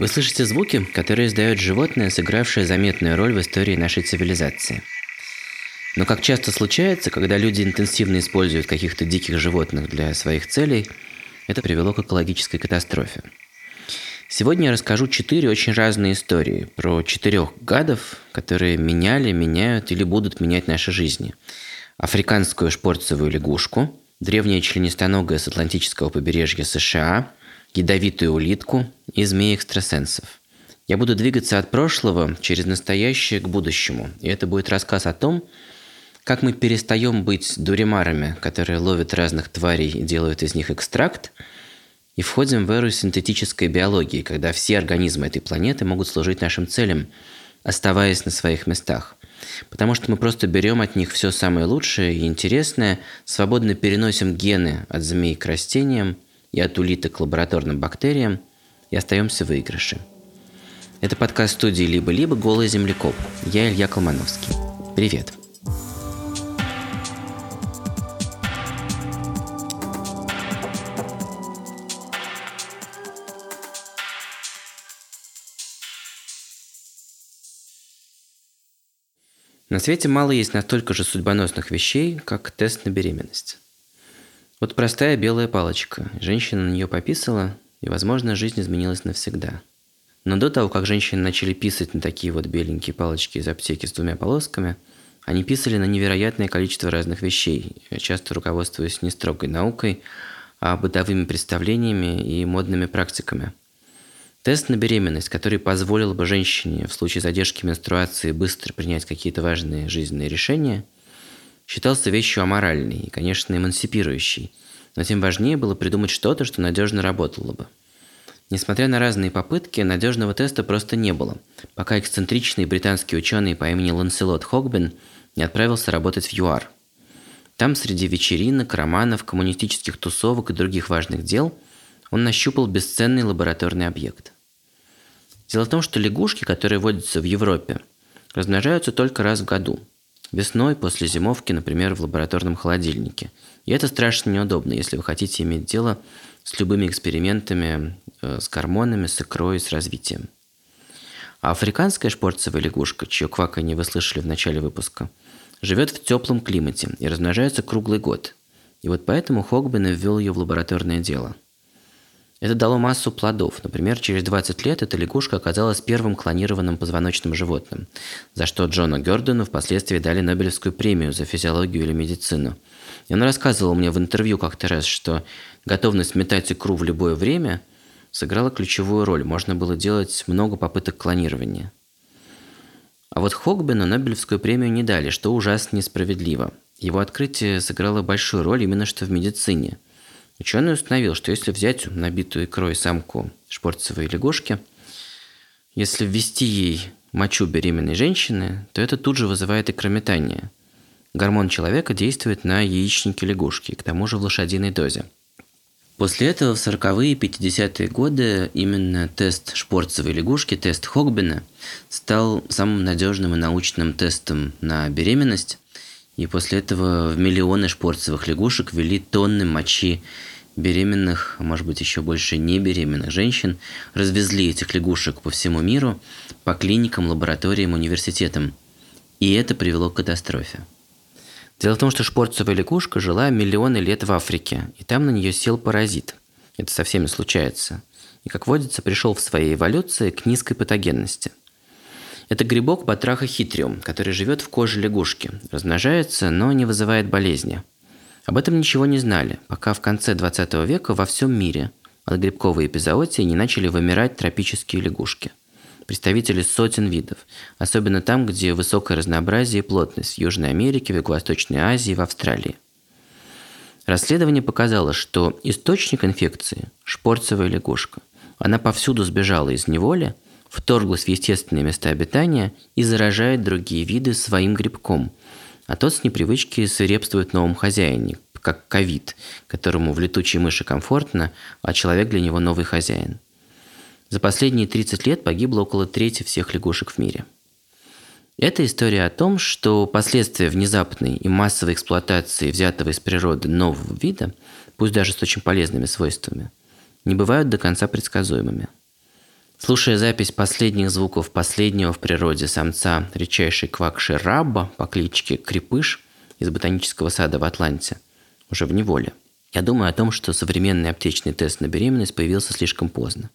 Вы слышите звуки, которые издает животное, сыгравшее заметную роль в истории нашей цивилизации. Но как часто случается, когда люди интенсивно используют каких-то диких животных для своих целей, это привело к экологической катастрофе. Сегодня я расскажу четыре очень разные истории про четырех гадов, которые меняли, меняют или будут менять наши жизни. Африканскую шпорцевую лягушку, древнее членистоногое с Атлантического побережья США – ядовитую улитку и змеи-экстрасенсов. Я буду двигаться от прошлого через настоящее к будущему. И это будет рассказ о том, как мы перестаем быть дуримарами, которые ловят разных тварей и делают из них экстракт, и входим в эру синтетической биологии, когда все организмы этой планеты могут служить нашим целям, оставаясь на своих местах. Потому что мы просто берем от них все самое лучшее и интересное, свободно переносим гены от змей к растениям – и от улиток к лабораторным бактериям, и остаемся в выигрыше. Это подкаст студии «Либо-либо. Голый землекоп». Я Илья Колмановский. Привет. На свете мало есть настолько же судьбоносных вещей, как тест на беременность. Вот простая белая палочка. Женщина на нее пописала, и, возможно, жизнь изменилась навсегда. Но до того, как женщины начали писать на такие вот беленькие палочки из аптеки с двумя полосками, они писали на невероятное количество разных вещей, часто руководствуясь не строгой наукой, а бытовыми представлениями и модными практиками. Тест на беременность, который позволил бы женщине в случае задержки менструации быстро принять какие-то важные жизненные решения – считался вещью аморальной и, конечно, эмансипирующей, но тем важнее было придумать что-то, что надежно работало бы. Несмотря на разные попытки, надежного теста просто не было, пока эксцентричный британский ученый по имени Ланселот Хогбен не отправился работать в ЮАР. Там среди вечеринок, романов, коммунистических тусовок и других важных дел он нащупал бесценный лабораторный объект. Дело в том, что лягушки, которые водятся в Европе, размножаются только раз в году – Весной, после зимовки, например, в лабораторном холодильнике. И это страшно неудобно, если вы хотите иметь дело с любыми экспериментами, э, с гормонами, с икрой, с развитием. А африканская шпорцевая лягушка, чье кваканье вы слышали в начале выпуска, живет в теплом климате и размножается круглый год. И вот поэтому Хогбен ввел ее в лабораторное дело – это дало массу плодов. Например, через 20 лет эта лягушка оказалась первым клонированным позвоночным животным, за что Джону Гёрдену впоследствии дали Нобелевскую премию за физиологию или медицину. И он рассказывал мне в интервью как-то раз, что готовность метать икру в любое время сыграла ключевую роль. Можно было делать много попыток клонирования. А вот Хогбену Нобелевскую премию не дали, что ужасно несправедливо. Его открытие сыграло большую роль именно что в медицине – Ученый установил, что если взять набитую икрой самку шпорцевой лягушки, если ввести ей мочу беременной женщины, то это тут же вызывает икрометание. Гормон человека действует на яичники лягушки, к тому же в лошадиной дозе. После этого в 40-е и 50-е годы именно тест шпорцевой лягушки, тест Хогбена, стал самым надежным и научным тестом на беременность. И после этого в миллионы шпорцевых лягушек ввели тонны мочи беременных, а может быть еще больше не беременных женщин, развезли этих лягушек по всему миру, по клиникам, лабораториям, университетам. И это привело к катастрофе. Дело в том, что шпорцевая лягушка жила миллионы лет в Африке, и там на нее сел паразит. Это со всеми случается. И, как водится, пришел в своей эволюции к низкой патогенности. Это грибок Батраха хитриум, который живет в коже лягушки, размножается, но не вызывает болезни – об этом ничего не знали, пока в конце 20 века во всем мире от грибковой эпизоотии не начали вымирать тропические лягушки. Представители сотен видов, особенно там, где высокое разнообразие и плотность в Южной Америке, в Юго-Восточной Азии, в Австралии. Расследование показало, что источник инфекции – шпорцевая лягушка. Она повсюду сбежала из неволи, вторглась в естественные места обитания и заражает другие виды своим грибком – а тот с непривычки свирепствует новом хозяине, как ковид, которому в летучей мыши комфортно, а человек для него новый хозяин. За последние 30 лет погибло около трети всех лягушек в мире. Это история о том, что последствия внезапной и массовой эксплуатации взятого из природы нового вида, пусть даже с очень полезными свойствами, не бывают до конца предсказуемыми. Слушая запись последних звуков последнего в природе самца редчайшей квакши Рабба по кличке Крепыш из ботанического сада в Атланте, уже в неволе, я думаю о том, что современный аптечный тест на беременность появился слишком поздно.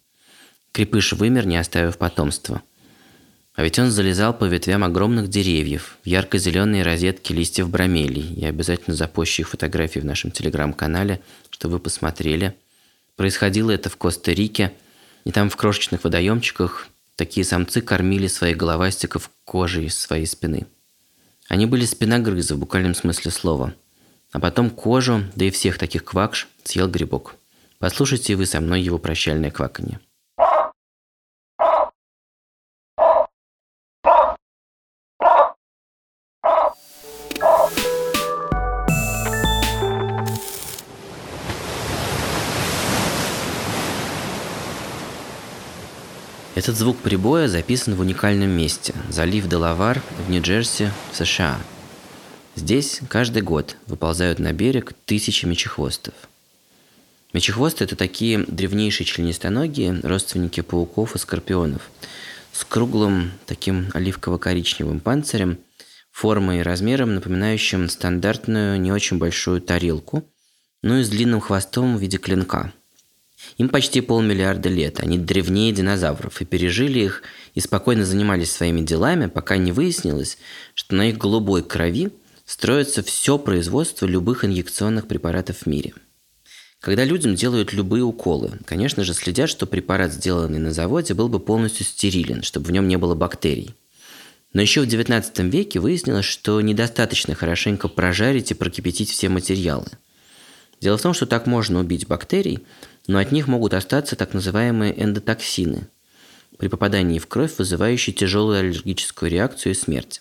Крепыш вымер, не оставив потомства. А ведь он залезал по ветвям огромных деревьев, в ярко-зеленые розетки листьев бромелий. Я обязательно запущу их фотографии в нашем телеграм-канале, чтобы вы посмотрели. Происходило это в Коста-Рике – и там в крошечных водоемчиках такие самцы кормили своих головастиков кожей своей спины. Они были спиногрызы в буквальном смысле слова. А потом кожу, да и всех таких квакш, съел грибок. Послушайте вы со мной его прощальное кваканье. Этот звук прибоя записан в уникальном месте – залив Делавар в Нью-Джерси, в США. Здесь каждый год выползают на берег тысячи мечехвостов. Мечехвосты – это такие древнейшие членистоногие, родственники пауков и скорпионов, с круглым таким оливково-коричневым панцирем, формой и размером, напоминающим стандартную не очень большую тарелку, но и с длинным хвостом в виде клинка – им почти полмиллиарда лет, они древнее динозавров и пережили их и спокойно занимались своими делами, пока не выяснилось, что на их голубой крови строится все производство любых инъекционных препаратов в мире. Когда людям делают любые уколы, конечно же, следят, что препарат, сделанный на заводе, был бы полностью стерилен, чтобы в нем не было бактерий. Но еще в XIX веке выяснилось, что недостаточно хорошенько прожарить и прокипятить все материалы. Дело в том, что так можно убить бактерий, но от них могут остаться так называемые эндотоксины при попадании в кровь, вызывающие тяжелую аллергическую реакцию и смерть.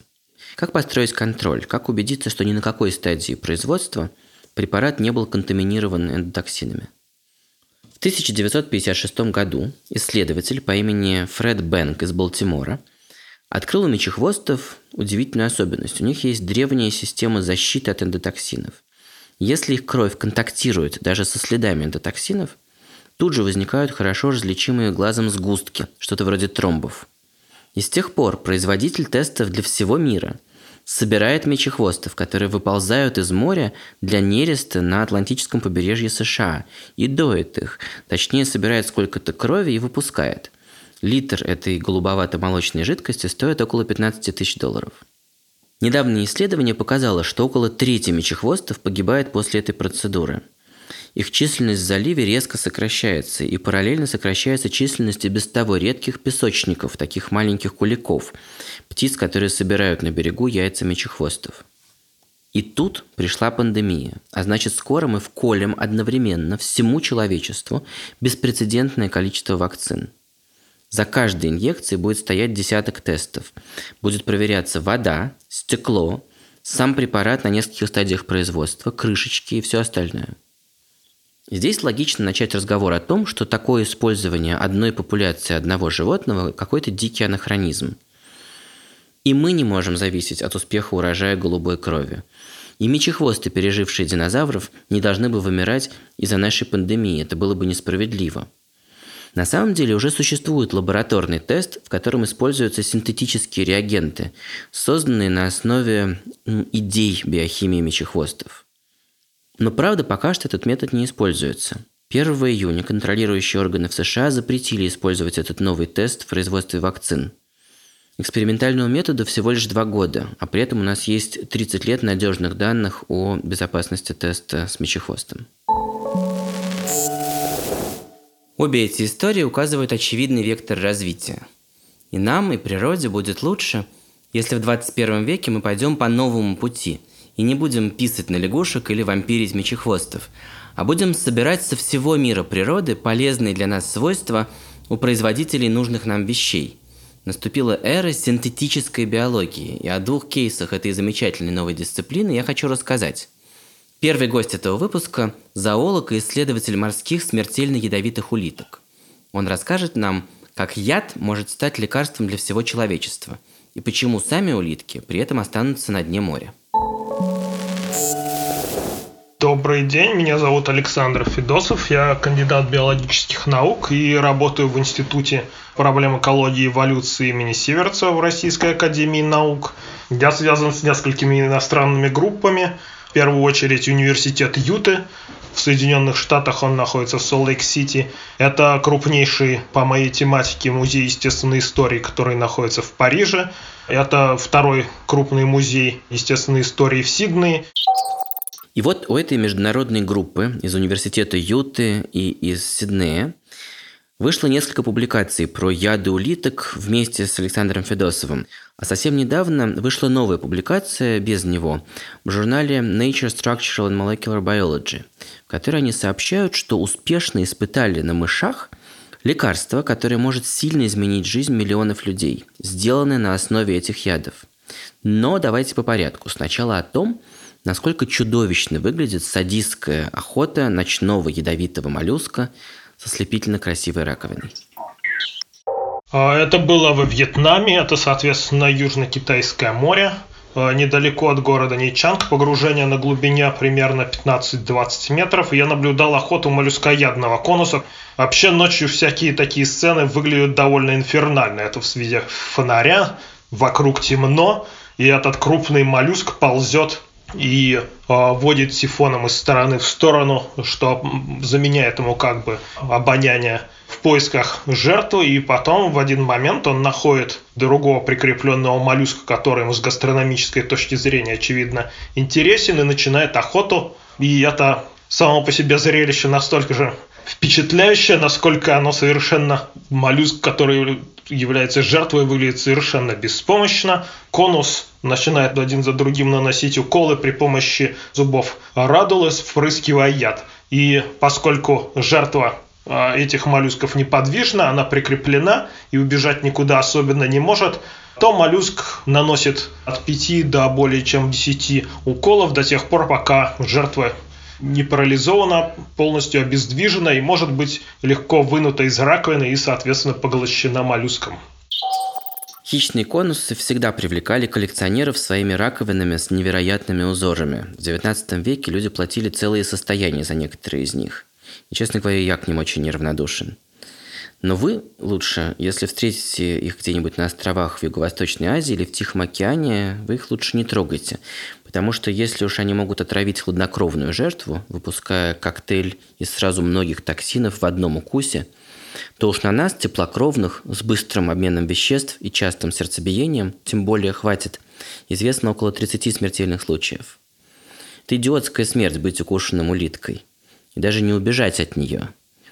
Как построить контроль? Как убедиться, что ни на какой стадии производства препарат не был контаминирован эндотоксинами? В 1956 году исследователь по имени Фред Бэнг из Балтимора открыл у мечехвостов удивительную особенность. У них есть древняя система защиты от эндотоксинов. Если их кровь контактирует даже со следами эндотоксинов – Тут же возникают хорошо различимые глазом сгустки, что-то вроде тромбов. И с тех пор производитель тестов для всего мира собирает мечехвостов, которые выползают из моря для нереста на Атлантическом побережье США и доит их, точнее собирает сколько-то крови и выпускает. Литр этой голубовато-молочной жидкости стоит около 15 тысяч долларов. Недавнее исследование показало, что около трети мечехвостов погибает после этой процедуры – их численность в заливе резко сокращается, и параллельно сокращается численность и без того редких песочников, таких маленьких куликов, птиц, которые собирают на берегу яйца мечехвостов. И тут пришла пандемия, а значит скоро мы вколем одновременно всему человечеству беспрецедентное количество вакцин. За каждой инъекцией будет стоять десяток тестов. Будет проверяться вода, стекло, сам препарат на нескольких стадиях производства, крышечки и все остальное – Здесь логично начать разговор о том, что такое использование одной популяции одного животного – какой-то дикий анахронизм. И мы не можем зависеть от успеха урожая голубой крови. И мечехвосты, пережившие динозавров, не должны бы вымирать из-за нашей пандемии. Это было бы несправедливо. На самом деле уже существует лабораторный тест, в котором используются синтетические реагенты, созданные на основе идей биохимии мечехвостов. Но правда, пока что этот метод не используется. 1 июня контролирующие органы в США запретили использовать этот новый тест в производстве вакцин. Экспериментальному методу всего лишь два года, а при этом у нас есть 30 лет надежных данных о безопасности теста с мечехвостом. Обе эти истории указывают очевидный вектор развития. И нам, и природе будет лучше, если в 21 веке мы пойдем по новому пути – и не будем писать на лягушек или вампирить мечехвостов, а будем собирать со всего мира природы полезные для нас свойства у производителей нужных нам вещей. Наступила эра синтетической биологии, и о двух кейсах этой замечательной новой дисциплины я хочу рассказать. Первый гость этого выпуска – зоолог и исследователь морских смертельно ядовитых улиток. Он расскажет нам, как яд может стать лекарством для всего человечества, и почему сами улитки при этом останутся на дне моря. Добрый день, меня зовут Александр Федосов, я кандидат биологических наук и работаю в Институте проблем экологии и эволюции имени Северца в Российской Академии Наук. Я связан с несколькими иностранными группами, в первую очередь университет Юты, в Соединенных Штатах он находится в Солт-Лейк-Сити. Это крупнейший по моей тематике музей естественной истории, который находится в Париже. Это второй крупный музей естественной истории в Сиднее. И вот у этой международной группы из университета Юты и из Сиднея вышло несколько публикаций про яды улиток вместе с Александром Федосовым. А совсем недавно вышла новая публикация без него в журнале Nature Structural and Molecular Biology, в которой они сообщают, что успешно испытали на мышах лекарство, которое может сильно изменить жизнь миллионов людей, сделанное на основе этих ядов. Но давайте по порядку. Сначала о том, насколько чудовищно выглядит садистская охота ночного ядовитого моллюска со слепительно красивой раковиной. А, это было во Вьетнаме, это, соответственно, Южно-Китайское море, а, недалеко от города Нейчанг, погружение на глубине примерно 15-20 метров, я наблюдал охоту моллюскоядного конуса. Вообще ночью всякие такие сцены выглядят довольно инфернально. Это в свете фонаря, вокруг темно, и этот крупный моллюск ползет и э, водит сифоном из стороны в сторону, что заменяет ему как бы обоняние в поисках жертвы, и потом в один момент он находит другого прикрепленного моллюска, который ему с гастрономической точки зрения, очевидно, интересен, и начинает охоту. И это само по себе зрелище настолько же впечатляющее, насколько оно совершенно моллюск, который является жертвой, выглядит совершенно беспомощно. Конус начинает один за другим наносить уколы при помощи зубов радулы, впрыскивая яд. И поскольку жертва а, этих моллюсков неподвижна, она прикреплена и убежать никуда особенно не может, то моллюск наносит от 5 до более чем 10 уколов до тех пор, пока жертва не парализована, полностью обездвижена и может быть легко вынута из раковины и, соответственно, поглощена моллюском. Хищные конусы всегда привлекали коллекционеров своими раковинами с невероятными узорами. В XIX веке люди платили целые состояния за некоторые из них. И, честно говоря, я к ним очень неравнодушен. Но вы лучше, если встретите их где-нибудь на островах в Юго-Восточной Азии или в Тихом океане, вы их лучше не трогайте. Потому что если уж они могут отравить хладнокровную жертву, выпуская коктейль из сразу многих токсинов в одном укусе, то уж на нас, теплокровных, с быстрым обменом веществ и частым сердцебиением, тем более хватит, известно около 30 смертельных случаев. Это идиотская смерть быть укушенным улиткой. И даже не убежать от нее.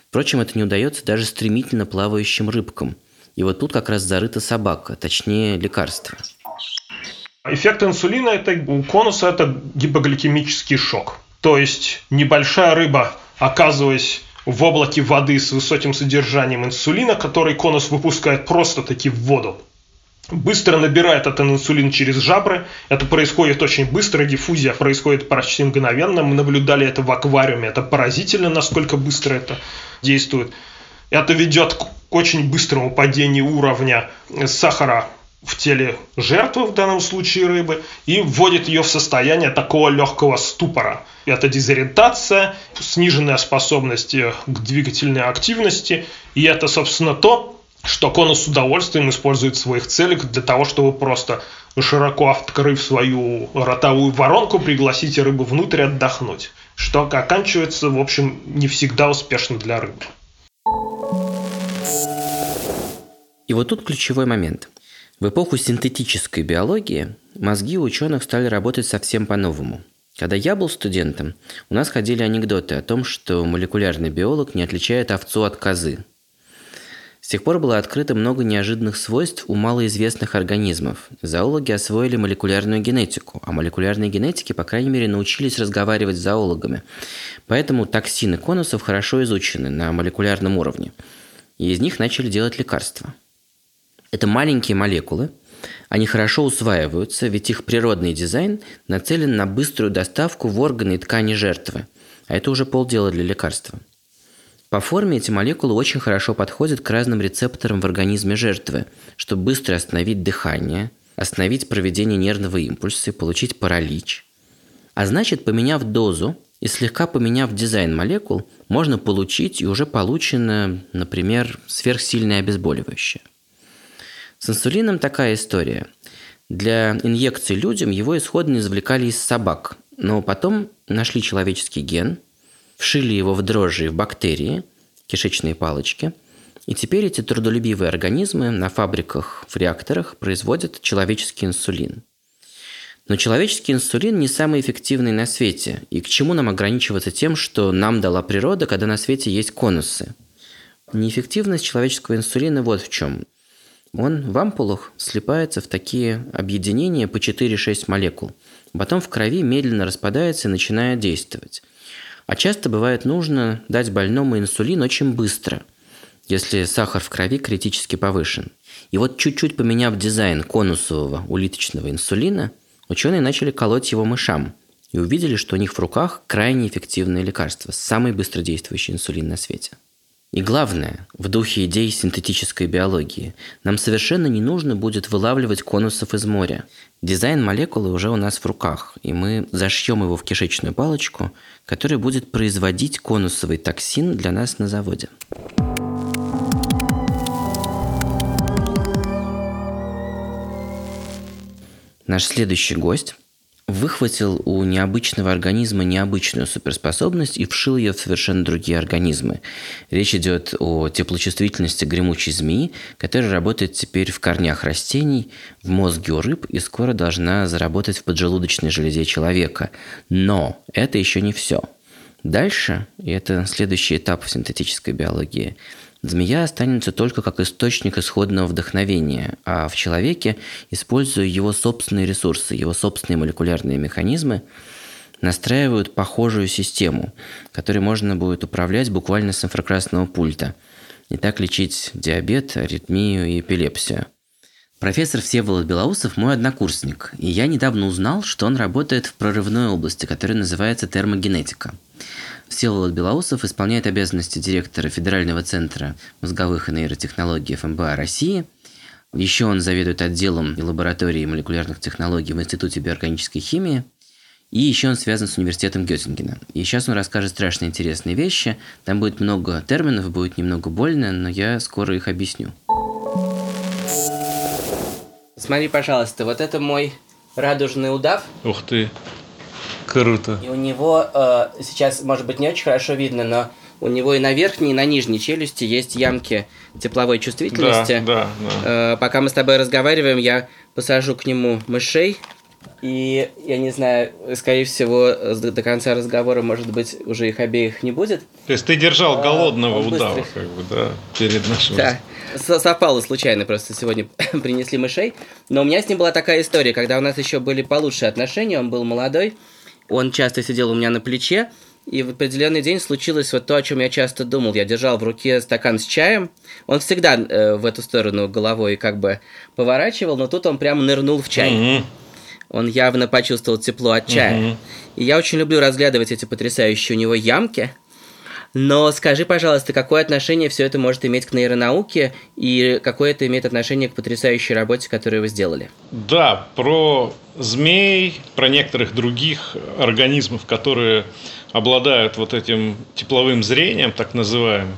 Впрочем, это не удается даже стремительно плавающим рыбкам. И вот тут как раз зарыта собака, точнее лекарство – Эффект инсулина это, у конуса это гипогликемический шок. То есть небольшая рыба, оказываясь в облаке воды с высоким содержанием инсулина, который конус выпускает просто-таки в воду, быстро набирает этот инсулин через жабры. Это происходит очень быстро, диффузия происходит почти мгновенно. Мы наблюдали это в аквариуме. Это поразительно, насколько быстро это действует. Это ведет к очень быстрому падению уровня сахара в теле жертвы, в данном случае рыбы, и вводит ее в состояние такого легкого ступора. Это дезориентация, сниженная способность к двигательной активности, и это, собственно, то, что конус с удовольствием использует в своих целях для того, чтобы просто широко открыв свою ротовую воронку, пригласить рыбу внутрь отдохнуть, что оканчивается, в общем, не всегда успешно для рыбы. И вот тут ключевой момент. В эпоху синтетической биологии мозги ученых стали работать совсем по-новому. Когда я был студентом, у нас ходили анекдоты о том, что молекулярный биолог не отличает овцу от козы. С тех пор было открыто много неожиданных свойств у малоизвестных организмов. Зоологи освоили молекулярную генетику, а молекулярные генетики, по крайней мере, научились разговаривать с зоологами. Поэтому токсины конусов хорошо изучены на молекулярном уровне. И из них начали делать лекарства – это маленькие молекулы, они хорошо усваиваются, ведь их природный дизайн нацелен на быструю доставку в органы и ткани жертвы, а это уже полдела для лекарства. По форме эти молекулы очень хорошо подходят к разным рецепторам в организме жертвы, чтобы быстро остановить дыхание, остановить проведение нервного импульса и получить паралич. А значит, поменяв дозу И слегка поменяв дизайн молекул, можно получить и уже полученное, например, сверхсильное обезболивающее. С инсулином такая история. Для инъекций людям его исходно извлекали из собак, но потом нашли человеческий ген, вшили его в дрожжи и в бактерии, кишечные палочки, и теперь эти трудолюбивые организмы на фабриках, в реакторах производят человеческий инсулин – но человеческий инсулин не самый эффективный на свете. И к чему нам ограничиваться тем, что нам дала природа, когда на свете есть конусы? Неэффективность человеческого инсулина вот в чем. Он в ампулах слипается в такие объединения по 4-6 молекул. Потом в крови медленно распадается и начинает действовать. А часто бывает нужно дать больному инсулин очень быстро, если сахар в крови критически повышен. И вот чуть-чуть поменяв дизайн конусового улиточного инсулина – Ученые начали колоть его мышам и увидели, что у них в руках крайне эффективное лекарство, самый быстродействующий инсулин на свете. И главное, в духе идей синтетической биологии, нам совершенно не нужно будет вылавливать конусов из моря. Дизайн молекулы уже у нас в руках, и мы зашьем его в кишечную палочку, которая будет производить конусовый токсин для нас на заводе. Наш следующий гость выхватил у необычного организма необычную суперспособность и вшил ее в совершенно другие организмы. Речь идет о теплочувствительности гремучей змеи, которая работает теперь в корнях растений, в мозге у рыб и скоро должна заработать в поджелудочной железе человека. Но это еще не все. Дальше, и это следующий этап в синтетической биологии – Змея останется только как источник исходного вдохновения, а в человеке, используя его собственные ресурсы, его собственные молекулярные механизмы, настраивают похожую систему, которой можно будет управлять буквально с инфракрасного пульта. И так лечить диабет, аритмию и эпилепсию. Профессор Всеволод Белоусов мой однокурсник, и я недавно узнал, что он работает в прорывной области, которая называется термогенетика. Всеволод Белоусов исполняет обязанности директора Федерального центра мозговых и нейротехнологий ФМБА России. Еще он заведует отделом и лабораторией молекулярных технологий в Институте биорганической химии. И еще он связан с университетом Геттингена. И сейчас он расскажет страшно интересные вещи. Там будет много терминов, будет немного больно, но я скоро их объясню. Смотри, пожалуйста, вот это мой радужный удав. Ух ты. Круто. И у него э, сейчас, может быть, не очень хорошо видно, но у него и на верхней, и на нижней челюсти есть ямки тепловой чувствительности. Да, да, да. Э, пока мы с тобой разговариваем, я посажу к нему мышей. И я не знаю, скорее всего, до конца разговора, может быть, уже их обеих не будет. То есть ты держал а, голодного а, удава, быстрый. как бы, да, перед нашим. Да. Совпало случайно, просто сегодня принесли мышей. Но у меня с ним была такая история, когда у нас еще были получше отношения, он был молодой. Он часто сидел у меня на плече, и в определенный день случилось вот то, о чем я часто думал. Я держал в руке стакан с чаем. Он всегда э, в эту сторону головой как бы поворачивал, но тут он прям нырнул в чай. Mm-hmm. Он явно почувствовал тепло от чая. Mm-hmm. И я очень люблю разглядывать эти потрясающие у него ямки. Но скажи, пожалуйста, какое отношение все это может иметь к нейронауке и какое это имеет отношение к потрясающей работе, которую вы сделали? Да, про змей, про некоторых других организмов, которые обладают вот этим тепловым зрением, так называемым.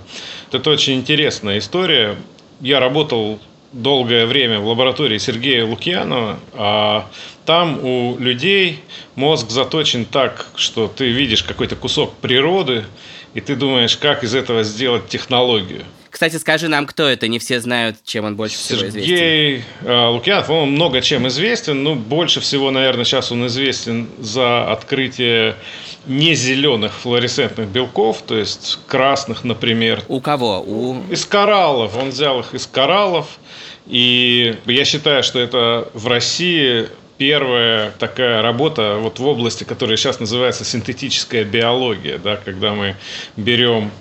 Это очень интересная история. Я работал долгое время в лаборатории Сергея Лукьянова, а там у людей мозг заточен так, что ты видишь какой-то кусок природы, и ты думаешь, как из этого сделать технологию. Кстати, скажи нам, кто это, не все знают, чем он больше всего Сергей известен. Сергей э, Лукьянов, он много чем известен, но больше всего, наверное, сейчас он известен за открытие не зеленых флуоресцентных белков, то есть красных, например. У кого? У... Из кораллов. Он взял их из кораллов. И я считаю, что это в России первая такая работа вот в области, которая сейчас называется синтетическая биология, да, когда мы берем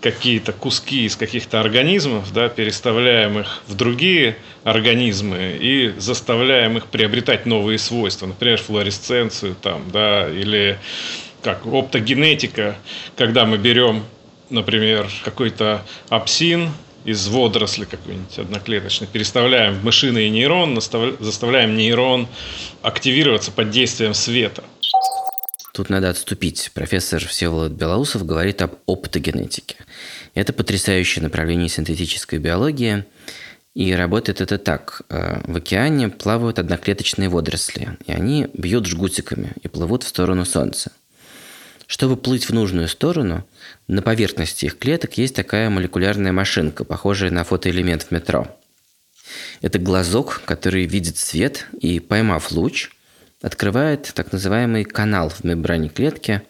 какие-то куски из каких-то организмов, да, переставляем их в другие организмы и заставляем их приобретать новые свойства, например, флуоресценцию там, да, или как оптогенетика, когда мы берем, например, какой-то апсин, из водоросли какой-нибудь одноклеточной, переставляем в мышиный нейрон, заставляем нейрон активироваться под действием света. Тут надо отступить. Профессор Всеволод Белоусов говорит об оптогенетике. Это потрясающее направление синтетической биологии. И работает это так. Э, в океане плавают одноклеточные водоросли, и они бьют жгутиками и плывут в сторону Солнца. Чтобы плыть в нужную сторону, на поверхности их клеток есть такая молекулярная машинка, похожая на фотоэлемент в метро. Это глазок, который видит свет и, поймав луч, открывает так называемый канал в мембране клетки.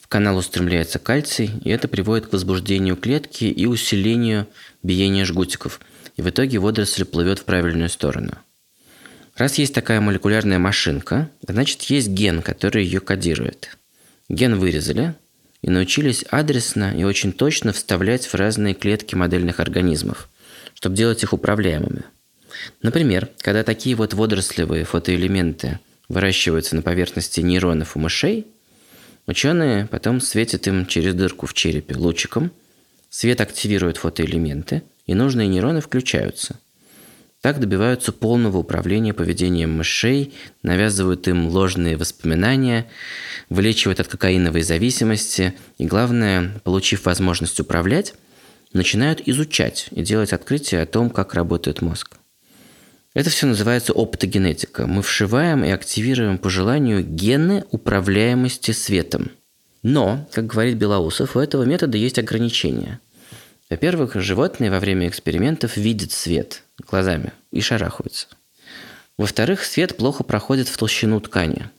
В канал устремляется кальций, и это приводит к возбуждению клетки и усилению биения жгутиков. И в итоге водоросль плывет в правильную сторону. Раз есть такая молекулярная машинка, значит есть ген, который ее кодирует. Ген вырезали и научились адресно и очень точно вставлять в разные клетки модельных организмов, чтобы делать их управляемыми. Например, когда такие вот водорослевые фотоэлементы – выращиваются на поверхности нейронов у мышей, ученые потом светят им через дырку в черепе лучиком, свет активирует фотоэлементы, и нужные нейроны включаются. Так добиваются полного управления поведением мышей, навязывают им ложные воспоминания, вылечивают от кокаиновой зависимости и, главное, получив возможность управлять, начинают изучать и делать открытия о том, как работает мозг. Это все называется оптогенетика. Мы вшиваем и активируем по желанию гены управляемости светом. Но, как говорит Белоусов, у этого метода есть ограничения. Во-первых, животные во время экспериментов видят свет глазами и шарахаются. Во-вторых, свет плохо проходит в толщину ткани.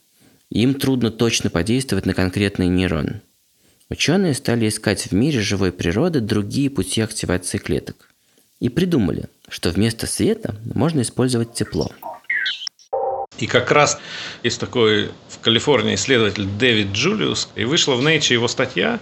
Им трудно точно подействовать на конкретный нейрон. Ученые стали искать в мире живой природы другие пути активации клеток. И придумали – что вместо света можно использовать тепло. И как раз есть такой в Калифорнии исследователь Дэвид Джулиус, и вышла в Nature его статья,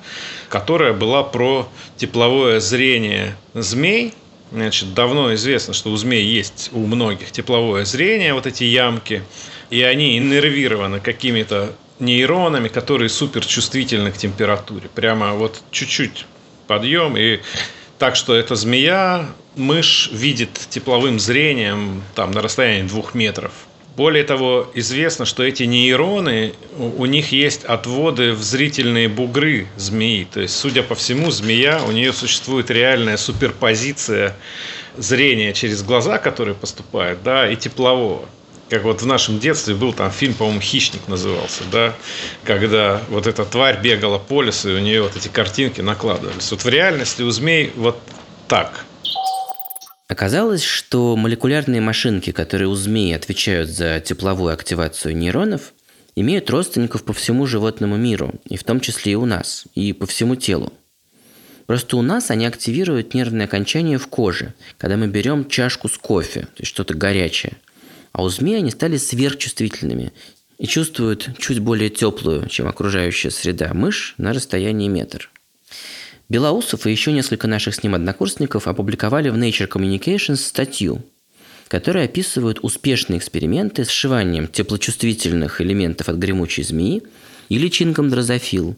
которая была про тепловое зрение змей. Значит, давно известно, что у змей есть у многих тепловое зрение, вот эти ямки, и они иннервированы какими-то нейронами, которые суперчувствительны к температуре. Прямо вот чуть-чуть подъем, и так что эта змея, мышь видит тепловым зрением там, на расстоянии двух метров. Более того, известно, что эти нейроны, у них есть отводы в зрительные бугры змеи. То есть, судя по всему, змея, у нее существует реальная суперпозиция зрения через глаза, которые поступают, да, и теплового как вот в нашем детстве был там фильм, по-моему, «Хищник» назывался, да, когда вот эта тварь бегала по лесу, и у нее вот эти картинки накладывались. Вот в реальности у змей вот так. Оказалось, что молекулярные машинки, которые у змей отвечают за тепловую активацию нейронов, имеют родственников по всему животному миру, и в том числе и у нас, и по всему телу. Просто у нас они активируют нервные окончания в коже, когда мы берем чашку с кофе, то есть что-то горячее – а у змей они стали сверхчувствительными и чувствуют чуть более теплую, чем окружающая среда, мышь на расстоянии метр. Белоусов и еще несколько наших с ним однокурсников опубликовали в Nature Communications статью, которая описывает успешные эксперименты с сшиванием теплочувствительных элементов от гремучей змеи и личинкам дрозофил,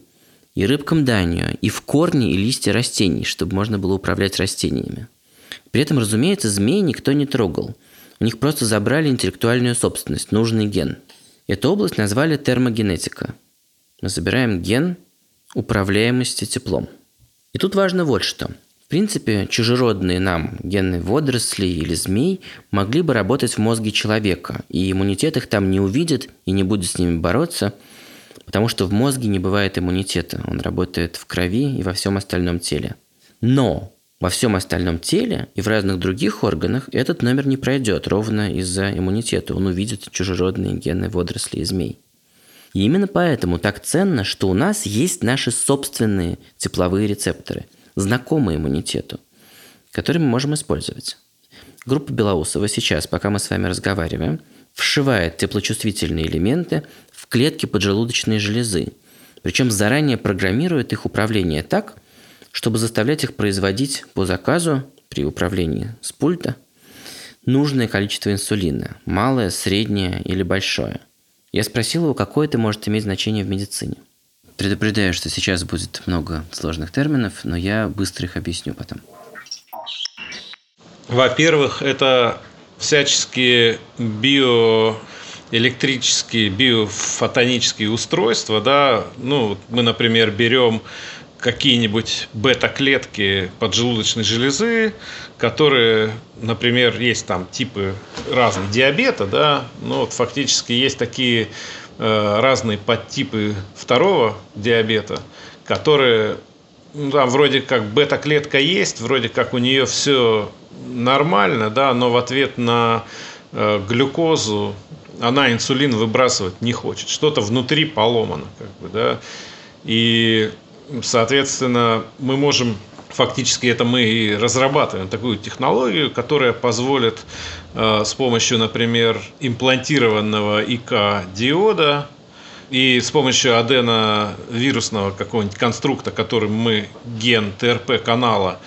и рыбкам данию, и в корни и листья растений, чтобы можно было управлять растениями. При этом, разумеется, змей никто не трогал – у них просто забрали интеллектуальную собственность, нужный ген. Эту область назвали термогенетика. Мы забираем ген управляемости теплом. И тут важно вот что. В принципе, чужеродные нам гены водорослей или змей могли бы работать в мозге человека, и иммунитет их там не увидит и не будет с ними бороться, потому что в мозге не бывает иммунитета. Он работает в крови и во всем остальном теле. Но во всем остальном теле и в разных других органах этот номер не пройдет ровно из-за иммунитета. Он увидит чужеродные гены водорослей и змей. И именно поэтому так ценно, что у нас есть наши собственные тепловые рецепторы, знакомые иммунитету, которые мы можем использовать. Группа Белоусова сейчас, пока мы с вами разговариваем, вшивает теплочувствительные элементы в клетки поджелудочной железы, причем заранее программирует их управление так, чтобы заставлять их производить по заказу при управлении с пульта нужное количество инсулина – малое, среднее или большое. Я спросил его, какое это может иметь значение в медицине. Предупреждаю, что сейчас будет много сложных терминов, но я быстро их объясню потом. Во-первых, это всяческие био электрические биофотонические устройства, да, ну, мы, например, берем какие-нибудь бета-клетки поджелудочной железы, которые, например, есть там типы разных диабета, да, но вот фактически есть такие э, разные подтипы второго диабета, которые ну, там вроде как бета-клетка есть, вроде как у нее все нормально, да, но в ответ на э, глюкозу она инсулин выбрасывать не хочет. Что-то внутри поломано, как бы, да. И, соответственно, мы можем фактически это мы и разрабатываем такую технологию, которая позволит э, с помощью, например, имплантированного ИК-диода и с помощью аденовирусного какого-нибудь конструкта, которым мы ген ТРП канала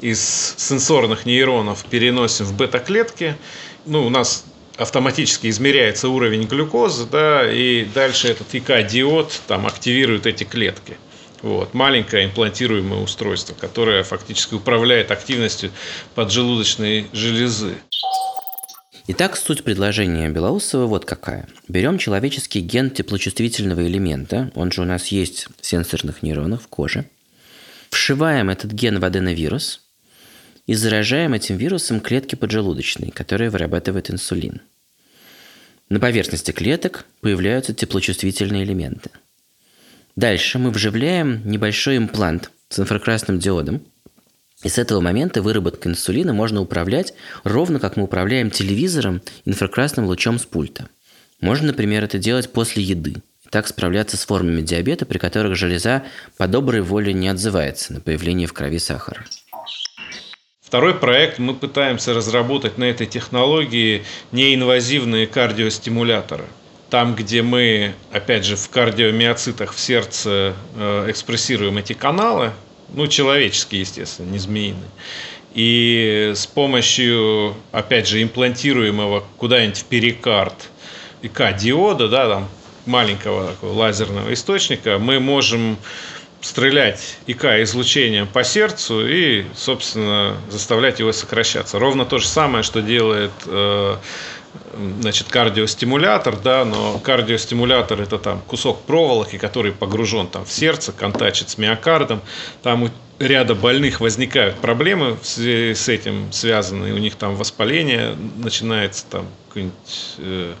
из сенсорных нейронов переносим в бета-клетки, ну, у нас автоматически измеряется уровень глюкозы, да, и дальше этот ИК-диод там активирует эти клетки. Вот. Маленькое имплантируемое устройство, которое фактически управляет активностью поджелудочной железы. Итак, суть предложения Белоусова вот какая. Берем человеческий ген теплочувствительного элемента, он же у нас есть в сенсорных нейронах в коже, вшиваем этот ген в аденовирус и заражаем этим вирусом клетки поджелудочной, которые вырабатывают инсулин. На поверхности клеток появляются теплочувствительные элементы – Дальше мы вживляем небольшой имплант с инфракрасным диодом. И с этого момента выработка инсулина можно управлять ровно как мы управляем телевизором инфракрасным лучом с пульта. Можно, например, это делать после еды. И так справляться с формами диабета, при которых железа по доброй воле не отзывается на появление в крови сахара. Второй проект мы пытаемся разработать на этой технологии неинвазивные кардиостимуляторы – там, где мы, опять же, в кардиомиоцитах в сердце э, экспрессируем эти каналы, ну, человеческие, естественно, не змеиные, и с помощью, опять же, имплантируемого куда-нибудь в перикард ИК-диода, да, там, маленького такого лазерного источника, мы можем стрелять ИК-излучением по сердцу и, собственно, заставлять его сокращаться. Ровно то же самое, что делает э, значит, кардиостимулятор, да, но кардиостимулятор это там кусок проволоки, который погружен там в сердце, контачит с миокардом. Там у ряда больных возникают проблемы в связи с этим связанные, у них там воспаление начинается, там какое-нибудь э,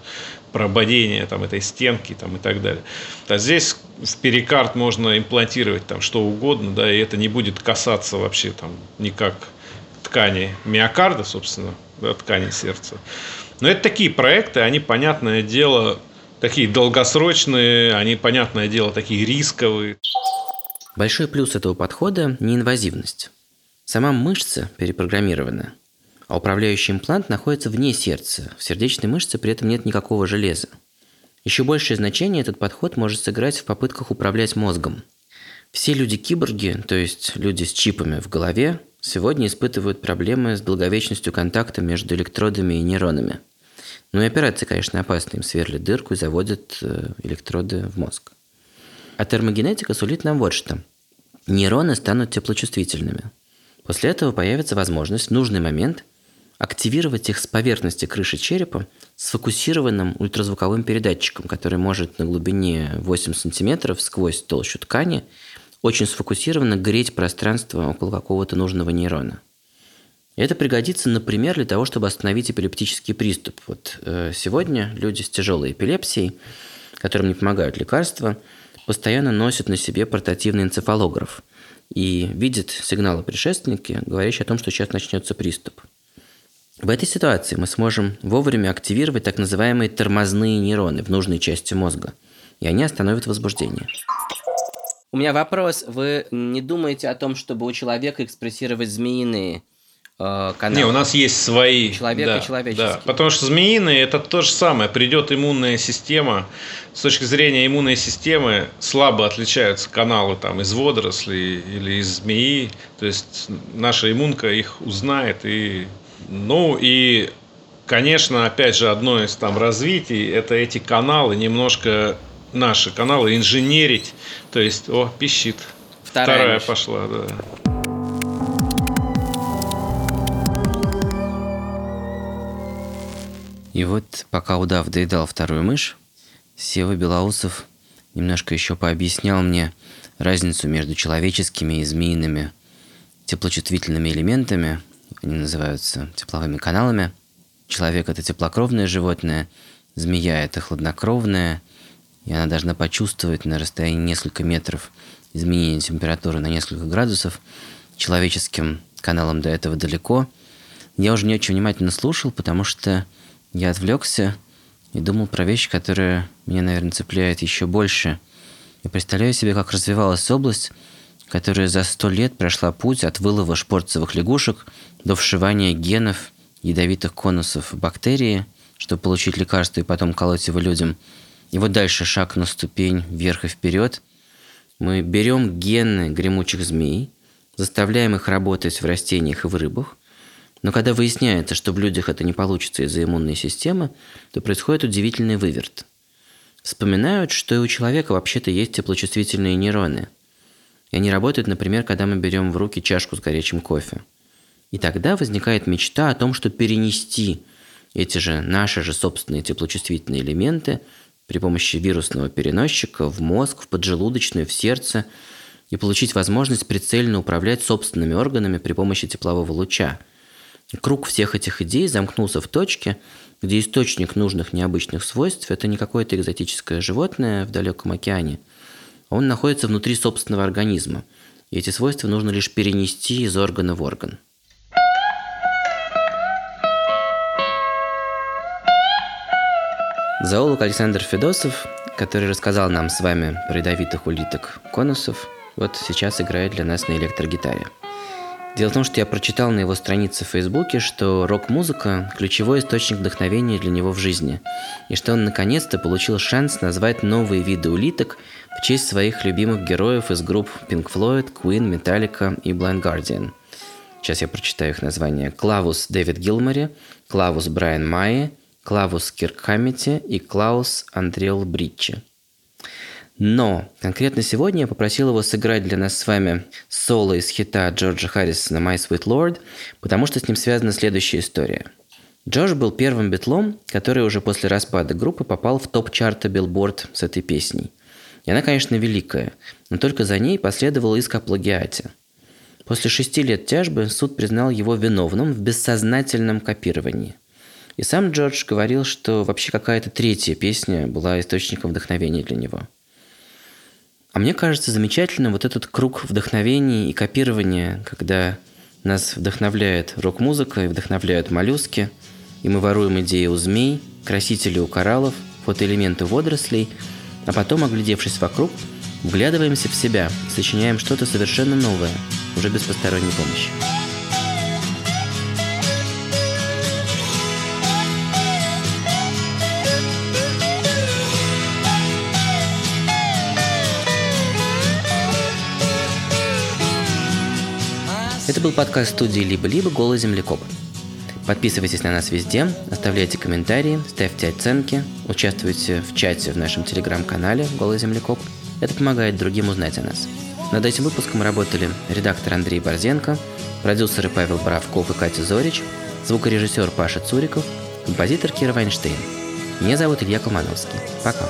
прободение там, этой стенки там, и так далее. А здесь в перикард можно имплантировать там что угодно, да, и это не будет касаться вообще там никак ткани миокарда, собственно, да, ткани сердца. Но это такие проекты, они, понятное дело, такие долгосрочные, они, понятное дело, такие рисковые. Большой плюс этого подхода – неинвазивность. Сама мышца перепрограммирована, а управляющий имплант находится вне сердца. В сердечной мышце при этом нет никакого железа. Еще большее значение этот подход может сыграть в попытках управлять мозгом. Все люди-киборги, то есть люди с чипами в голове, сегодня испытывают проблемы с долговечностью контакта между электродами и нейронами. Ну и операции, конечно, опасные. Им сверлят дырку и заводят э, электроды в мозг. А термогенетика сулит нам вот что. Нейроны станут теплочувствительными. После этого появится возможность в нужный момент активировать их с поверхности крыши черепа сфокусированным ультразвуковым передатчиком, который может на глубине 8 см сквозь толщу ткани очень сфокусированно греть пространство около какого-то нужного нейрона. это пригодится, например, для того, чтобы остановить эпилептический приступ. Вот э, сегодня люди с тяжелой эпилепсией, которым не помогают лекарства, постоянно носят на себе портативный энцефалограф и видят сигналы предшественники, говорящие о том, что сейчас начнется приступ. В этой ситуации мы сможем вовремя активировать так называемые тормозные нейроны в нужной части мозга, и они остановят возбуждение. У меня вопрос. Вы не думаете о том, чтобы у человека экспрессировать змеиные э, каналы? Не, у нас есть свои. Человек да, и человеческие. Да, потому что змеиные это то же самое. Придет иммунная система. С точки зрения иммунной системы слабо отличаются каналы там, из водорослей или из змеи. То есть наша иммунка их узнает. И, ну и Конечно, опять же, одно из там развитий – это эти каналы немножко наши каналы инженерить. То есть, о, пищит. Вторая, Вторая пошла, да. И вот пока удав доедал вторую мышь, Сева Белоусов немножко еще пообъяснял мне разницу между человеческими и змеиными теплочувствительными элементами. Они называются тепловыми каналами. Человек – это теплокровное животное, змея – это хладнокровное, и она должна почувствовать на расстоянии несколько метров изменение температуры на несколько градусов. Человеческим каналам до этого далеко. Я уже не очень внимательно слушал, потому что я отвлекся и думал про вещи, которые меня, наверное, цепляют еще больше. Я представляю себе, как развивалась область, которая за сто лет прошла путь от вылова шпорцевых лягушек до вшивания генов ядовитых конусов в бактерии, чтобы получить лекарство и потом колоть его людям. И вот дальше шаг на ступень вверх и вперед. Мы берем гены гремучих змей, заставляем их работать в растениях и в рыбах, но когда выясняется, что в людях это не получится из-за иммунной системы, то происходит удивительный выверт. Вспоминают, что и у человека вообще-то есть теплочувствительные нейроны. И они работают, например, когда мы берем в руки чашку с горячим кофе. И тогда возникает мечта о том, что перенести эти же наши же собственные теплочувствительные элементы при помощи вирусного переносчика в мозг, в поджелудочную, в сердце и получить возможность прицельно управлять собственными органами при помощи теплового луча – Круг всех этих идей замкнулся в точке, где источник нужных необычных свойств – это не какое-то экзотическое животное в далеком океане. Он находится внутри собственного организма, и эти свойства нужно лишь перенести из органа в орган. Зоолог Александр Федосов, который рассказал нам с вами про ядовитых улиток конусов, вот сейчас играет для нас на электрогитаре – Дело в том, что я прочитал на его странице в Фейсбуке, что рок-музыка – ключевой источник вдохновения для него в жизни, и что он наконец-то получил шанс назвать новые виды улиток в честь своих любимых героев из групп Pink Floyd, Queen, Metallica и Blind Guardian. Сейчас я прочитаю их названия. Клавус Дэвид Гилмори, Клавус Брайан Майи, Клавус Кирк Хаммити и Клаус Андреал Бритчи. Но конкретно сегодня я попросил его сыграть для нас с вами соло из хита Джорджа Харрисона «My Sweet Lord», потому что с ним связана следующая история. Джордж был первым битлом, который уже после распада группы попал в топ-чарта Billboard с этой песней. И она, конечно, великая, но только за ней последовал иск о плагиате. После шести лет тяжбы суд признал его виновным в бессознательном копировании. И сам Джордж говорил, что вообще какая-то третья песня была источником вдохновения для него – а мне кажется замечательным вот этот круг вдохновения и копирования, когда нас вдохновляет рок-музыка и вдохновляют моллюски, и мы воруем идеи у змей, красители у кораллов, фотоэлементы водорослей, а потом, оглядевшись вокруг, вглядываемся в себя, сочиняем что-то совершенно новое, уже без посторонней помощи. Это был подкаст студии «Либо-либо. Голый землекоп». Подписывайтесь на нас везде, оставляйте комментарии, ставьте оценки, участвуйте в чате в нашем телеграм-канале «Голый землекоп». Это помогает другим узнать о нас. Над этим выпуском работали редактор Андрей Борзенко, продюсеры Павел Боровков и Катя Зорич, звукорежиссер Паша Цуриков, композитор Кира Вайнштейн. Меня зовут Илья Колмановский. Пока.